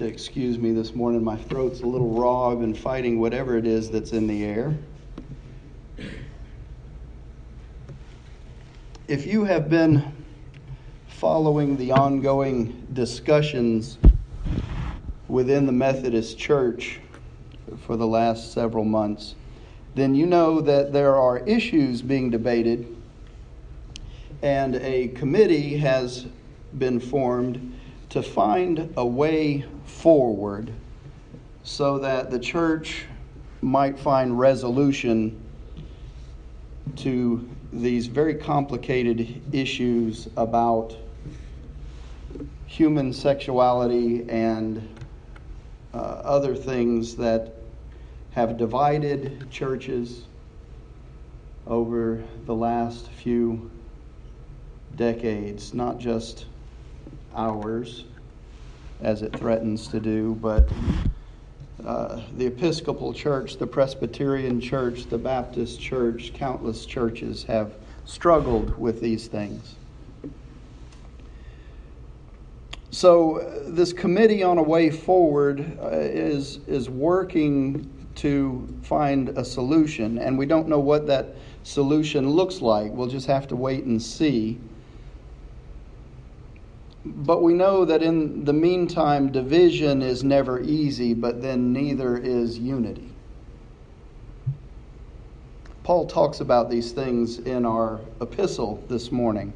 to excuse me this morning. My throat's a little raw. I've been fighting whatever it is that's in the air. If you have been following the ongoing discussions within the Methodist Church for the last several months, then you know that there are issues being debated, and a committee has been formed to find a way forward so that the church might find resolution to these very complicated issues about human sexuality and uh, other things that have divided churches over the last few decades, not just ours, as it threatens to do, but uh, the Episcopal Church, the Presbyterian Church, the Baptist Church, countless churches have struggled with these things. So, this committee on a way forward uh, is, is working to find a solution, and we don't know what that solution looks like. We'll just have to wait and see. But we know that in the meantime, division is never easy, but then neither is unity. Paul talks about these things in our epistle this morning.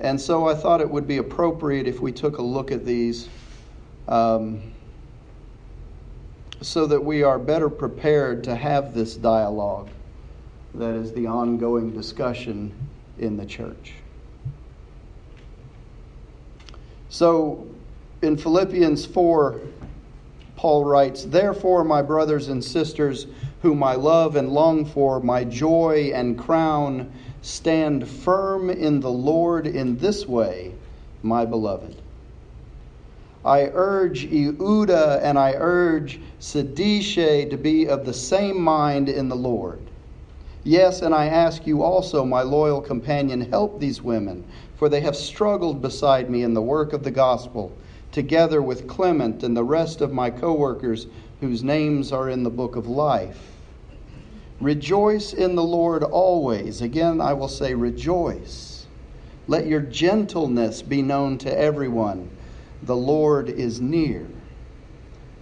And so I thought it would be appropriate if we took a look at these um, so that we are better prepared to have this dialogue that is the ongoing discussion in the church. So in Philippians 4, Paul writes, Therefore, my brothers and sisters, whom I love and long for, my joy and crown, stand firm in the Lord in this way, my beloved. I urge Euodia and I urge Syntyche to be of the same mind in the Lord. Yes, and I ask you also, my loyal companion, help these women for they have struggled beside me in the work of the gospel, together with Clement and the rest of my co workers whose names are in the book of life. Rejoice in the Lord always. Again, I will say, rejoice. Let your gentleness be known to everyone. The Lord is near.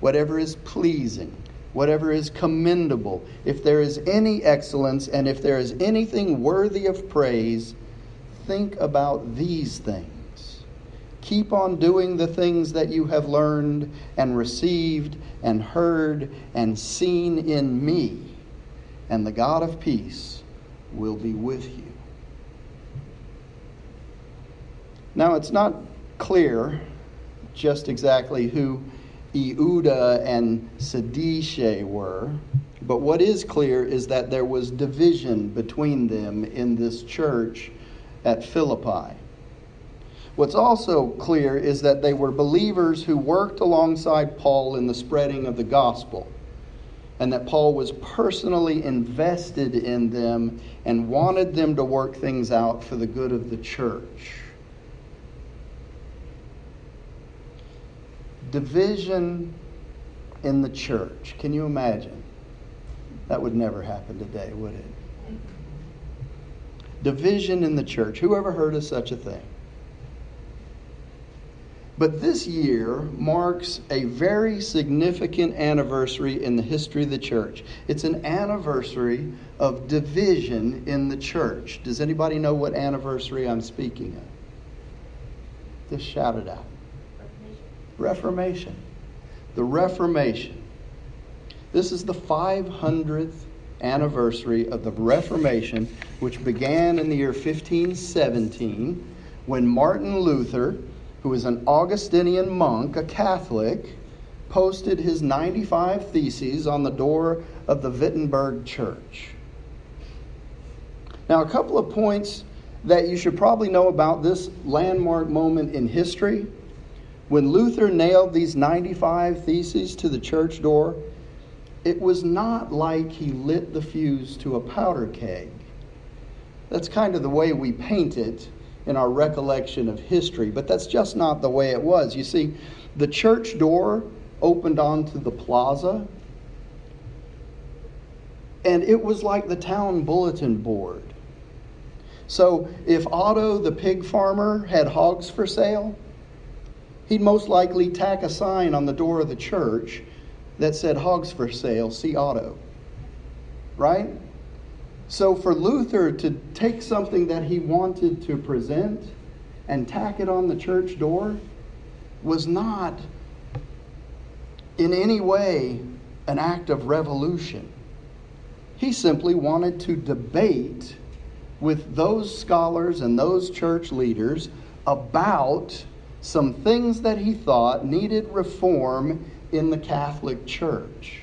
whatever is pleasing, whatever is commendable, if there is any excellence, and if there is anything worthy of praise, think about these things. Keep on doing the things that you have learned and received and heard and seen in me, and the God of peace will be with you. Now, it's not clear just exactly who Euodia and Syntyche were. But what is clear is that there was division between them in this church at Philippi. What's also clear is that they were believers who worked alongside Paul in the spreading of the gospel, and that Paul was personally invested in them and wanted them to work things out for the good of the church. Division in the church. Can you imagine? That would never happen today, would it? Division in the church. Who ever heard of such a thing? But this year marks a very significant anniversary in the history of the church. It's an anniversary of division in the church. Does anybody know what anniversary I'm speaking of? Just shout it out. Reformation. The Reformation. This is the 500th anniversary of the Reformation, which began in the year 1517 when Martin Luther, who was an Augustinian monk, a Catholic, posted his 95 theses on the door of the Wittenberg church. Now, a couple of points that you should probably know about this landmark moment in history. When Luther nailed these 95 theses to the church door, it was not like he lit the fuse to a powder keg. That's kind of the way we paint it in our recollection of history, but that's just not the way it was. You see, the church door opened onto the plaza, and it was like the town bulletin board. So if Otto, the pig farmer, had hogs for sale, he'd most likely tack a sign on the door of the church that said, Hogs for sale, see Otto. Right? So for Luther to take something that he wanted to present and tack it on the church door was not in any way an act of revolution. He simply wanted to debate with those scholars and those church leaders about some things that he thought needed reform in the Catholic Church.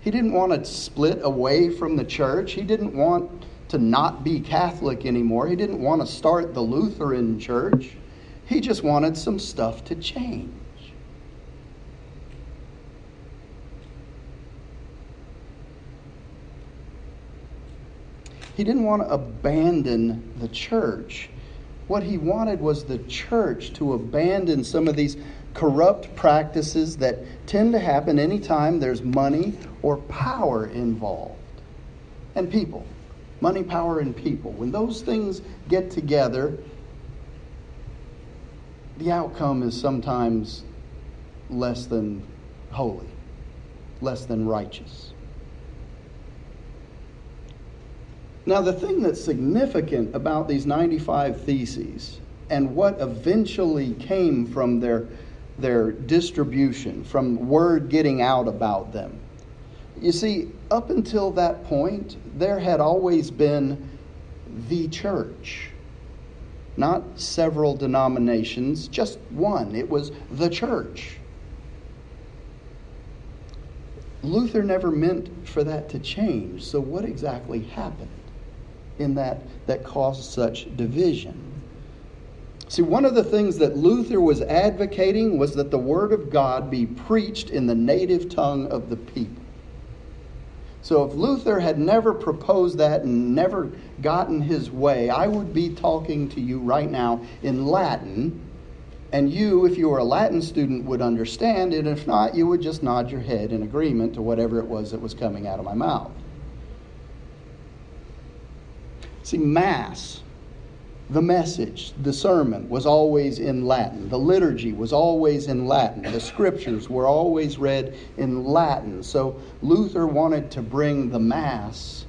He didn't want to split away from the church. He didn't want to not be Catholic anymore. He didn't want to start the Lutheran church. He just wanted some stuff to change. He didn't want to abandon the church. What he wanted was the church to abandon some of these corrupt practices that tend to happen anytime there's money or power involved. And people. Money, power, and people. When those things get together, the outcome is sometimes less than holy, less than righteous. Now, the thing that's significant about these 95 theses and what eventually came from their, their distribution, from word getting out about them, you see, up until that point, there had always been the church. Not several denominations, just one. It was the church. Luther never meant for that to change. So, what exactly happened? In that that caused such division. See, one of the things that Luther was advocating was that the Word of God be preached in the native tongue of the people. So, if Luther had never proposed that and never gotten his way, I would be talking to you right now in Latin, and you, if you were a Latin student, would understand it. If not, you would just nod your head in agreement to whatever it was that was coming out of my mouth. See, Mass, the message, the sermon was always in Latin. The liturgy was always in Latin. The scriptures were always read in Latin. So Luther wanted to bring the Mass,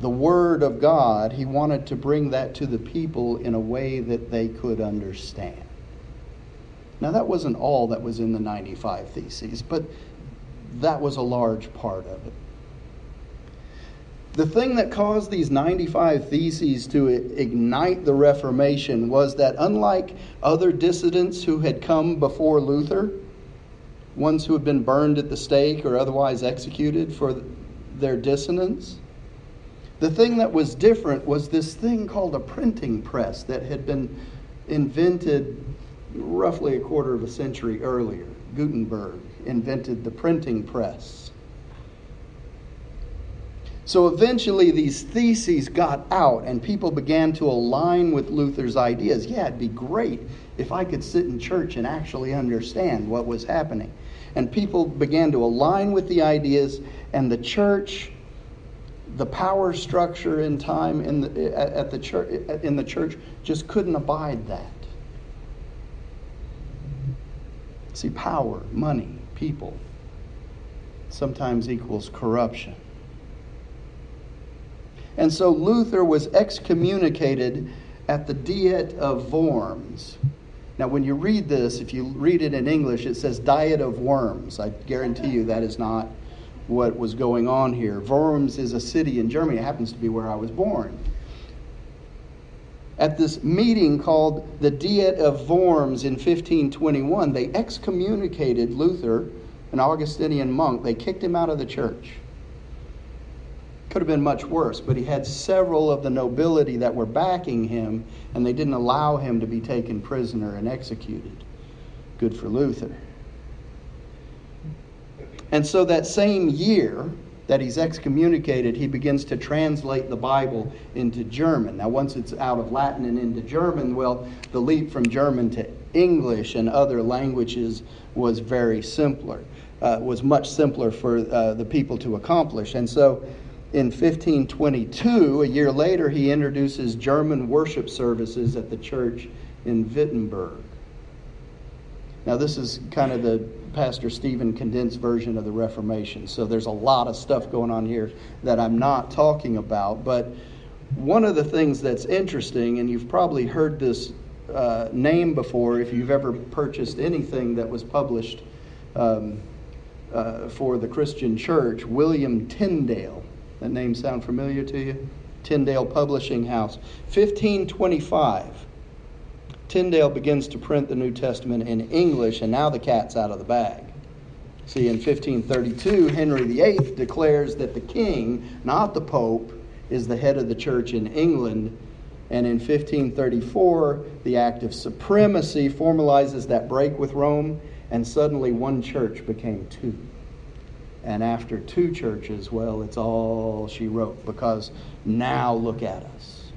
the Word of God, he wanted to bring that to the people in a way that they could understand. Now, that wasn't all that was in the 95 Theses, but that was a large part of it. The thing that caused these 95 theses to ignite the Reformation was that, unlike other dissidents who had come before Luther, ones who had been burned at the stake or otherwise executed for their dissonance, the thing that was different was this thing called a printing press that had been invented roughly a quarter of a century earlier. Gutenberg invented the printing press. So eventually, these theses got out, and people began to align with Luther's ideas. Yeah, it'd be great if I could sit in church and actually understand what was happening. And people began to align with the ideas, and the church, the power structure in time in the, at the church, in the church just couldn't abide that. See, power, money, people sometimes equals corruption. And so Luther was excommunicated at the Diet of Worms. Now, when you read this, if you read it in English, it says Diet of Worms. I guarantee you that is not what was going on here. Worms is a city in Germany. It happens to be where I was born. At this meeting called the Diet of Worms in 1521, they excommunicated Luther an Augustinian monk. They kicked him out of the church. Could have been much worse, but he had several of the nobility that were backing him, and they didn't allow him to be taken prisoner and executed. Good for Luther. And so that same year that he's excommunicated, he begins to translate the Bible into German. Now, once it's out of Latin and into German, well, the leap from German to English and other languages was very simpler, uh, was much simpler for uh, the people to accomplish. And so in 1522, a year later, he introduces German worship services at the church in Wittenberg. Now, this is kind of the Pastor Stephen condensed version of the Reformation. So there's a lot of stuff going on here that I'm not talking about. But one of the things that's interesting, and you've probably heard this uh, name before if you've ever purchased anything that was published um, uh, for the Christian church, William Tyndale. That name sound familiar to you? Tyndale Publishing House. 1525 Tyndale begins to print the New Testament in English, and now the cat's out of the bag. See, in 1532, Henry VIII declares that the king, not the pope, is the head of the church in England. And in 1534, the Act of Supremacy formalizes that break with Rome, and suddenly one church became two. And after two churches, well, it's all she wrote because now look at us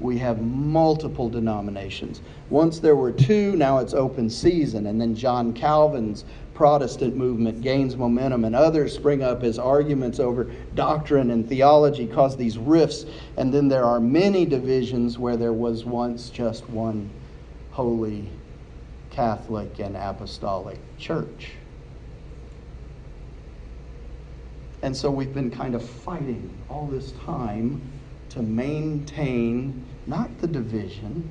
we have multiple denominations. Once there were two, now it's open season. And then John Calvin's Protestant movement gains momentum, and others spring up as arguments over doctrine and theology cause these rifts. And then there are many divisions where there was once just one holy Catholic and apostolic church. And so we've been kind of fighting all this time to maintain not the division,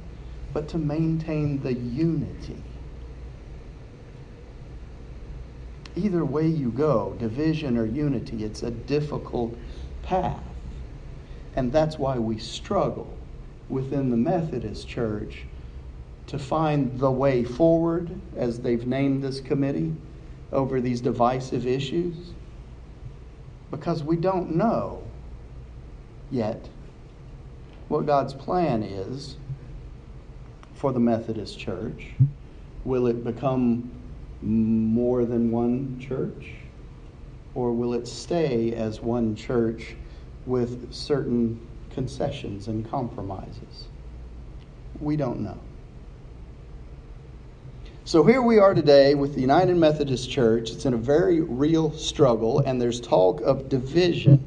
but to maintain the unity. Either way you go, division or unity, it's a difficult path. And that's why we struggle within the Methodist Church to find the way forward, as they've named this committee, over these divisive issues. Because we don't know yet what God's plan is for the Methodist Church. Will it become more than one church? Or will it stay as one church with certain concessions and compromises? We don't know. So here we are today with the United Methodist Church. It's in a very real struggle, and there's talk of division.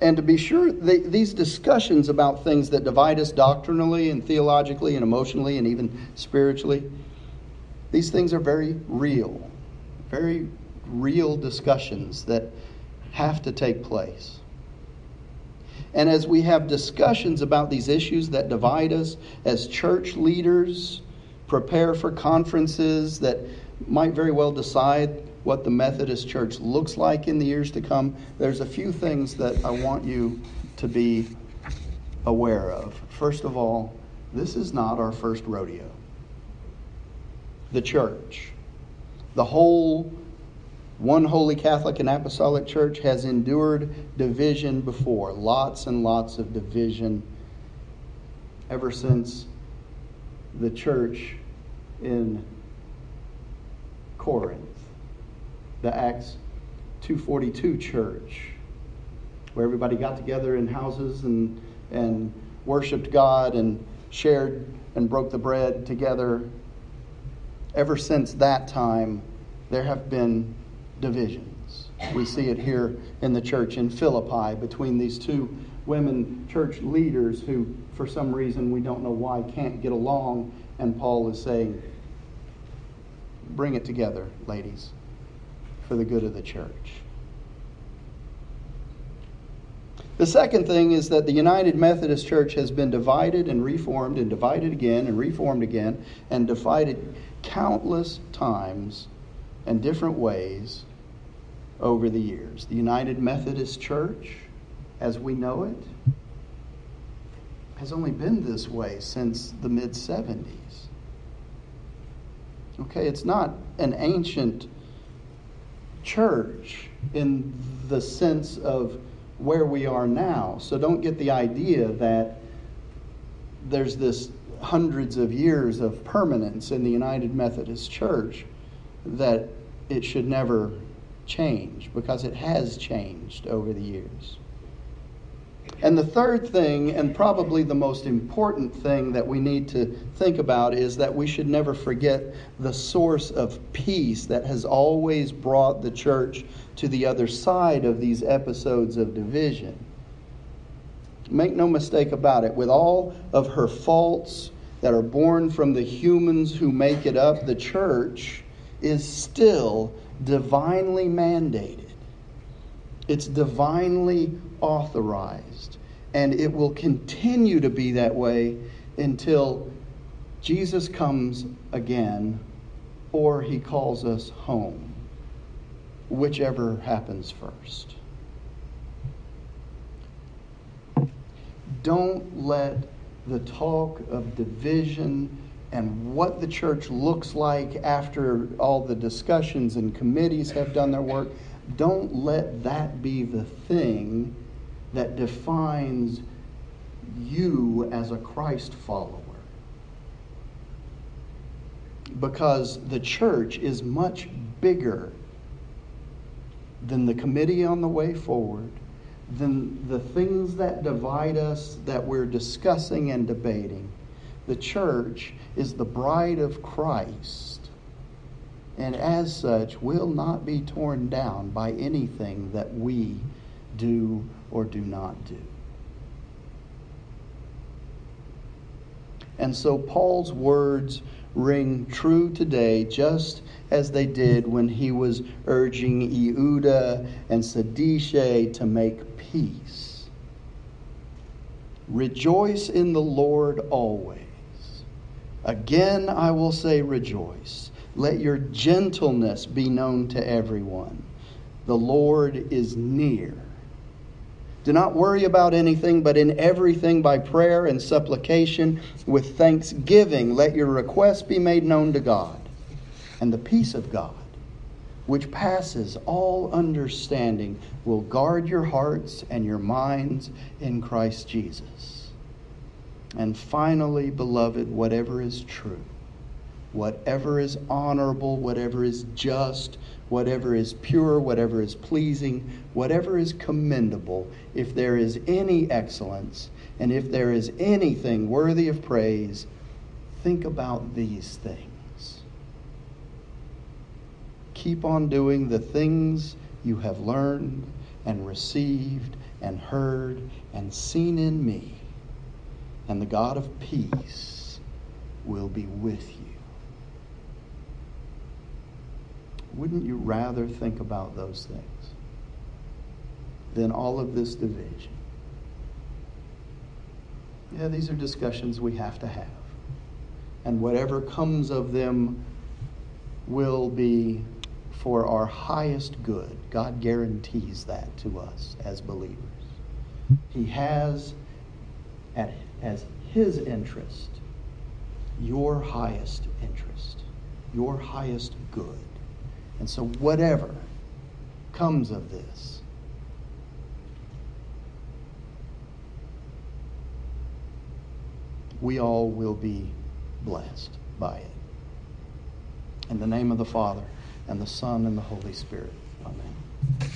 And to be sure, they, these discussions about things that divide us doctrinally and theologically and emotionally and even spiritually, these things are very real, very real discussions that have to take place. And as we have discussions about these issues that divide us, as church leaders prepare for conferences that might very well decide what the Methodist Church looks like in the years to come, there's a few things that I want you to be aware of. First of all, this is not our first rodeo. The church, the whole one holy Catholic and Apostolic Church has endured division before, lots and lots of division ever since the church in Corinth the Acts 242 church, where everybody got together in houses and, and worshiped God and shared and broke the bread together. Ever since that time, there have been divisions. We see it here in the church in Philippi between these two women church leaders who, for some reason, we don't know why, can't get along. And Paul is saying, Bring it together, ladies for the good of the church. The second thing is that the United Methodist Church has been divided and reformed and divided again and reformed again and divided countless times and different ways over the years. The United Methodist Church, as we know it, has only been this way since the mid 70s. Okay, it's not an ancient church in the sense of where we are now. So don't get the idea that there's this hundreds of years of permanence in the United Methodist Church that it should never change because it has changed over the years. And the third thing, and probably the most important thing that we need to think about, is that we should never forget the source of peace that has always brought the church to the other side of these episodes of division. Make no mistake about it, with all of her faults that are born from the humans who make it up, the church is still divinely mandated. It's divinely authorized. And it will continue to be that way until Jesus comes again or he calls us home, whichever happens first. Don't let the talk of division and what the church looks like after all the discussions and committees have done their work, don't let that be the thing that defines you as a Christ follower. Because the church is much bigger than the committee on the way forward, than the things that divide us that we're discussing and debating. The church is the bride of Christ, and as such will not be torn down by anything that we do or do not do. And so Paul's words ring true today just as they did when he was urging Euodia and Syntyche to make peace. Rejoice in the Lord always. Again, I will say, rejoice. Let your gentleness be known to everyone. The Lord is near. Do not worry about anything, but in everything by prayer and supplication with thanksgiving, let your requests be made known to God. And the peace of God, which passes all understanding, will guard your hearts and your minds in Christ Jesus. And finally, beloved, whatever is true, whatever is honorable, whatever is just, whatever is pure, whatever is pleasing, whatever is commendable, if there is any excellence, and if there is anything worthy of praise, think about these things. Keep on doing the things you have learned and received and heard and seen in me and the God of peace will be with you. Wouldn't you rather think about those things than all of this division? Yeah, these are discussions we have to have. And whatever comes of them will be for our highest good. God guarantees that to us as believers. He has at as his interest, your highest interest, your highest good. And so, whatever comes of this, we all will be blessed by it. In the name of the Father, and the Son, and the Holy Spirit. Amen.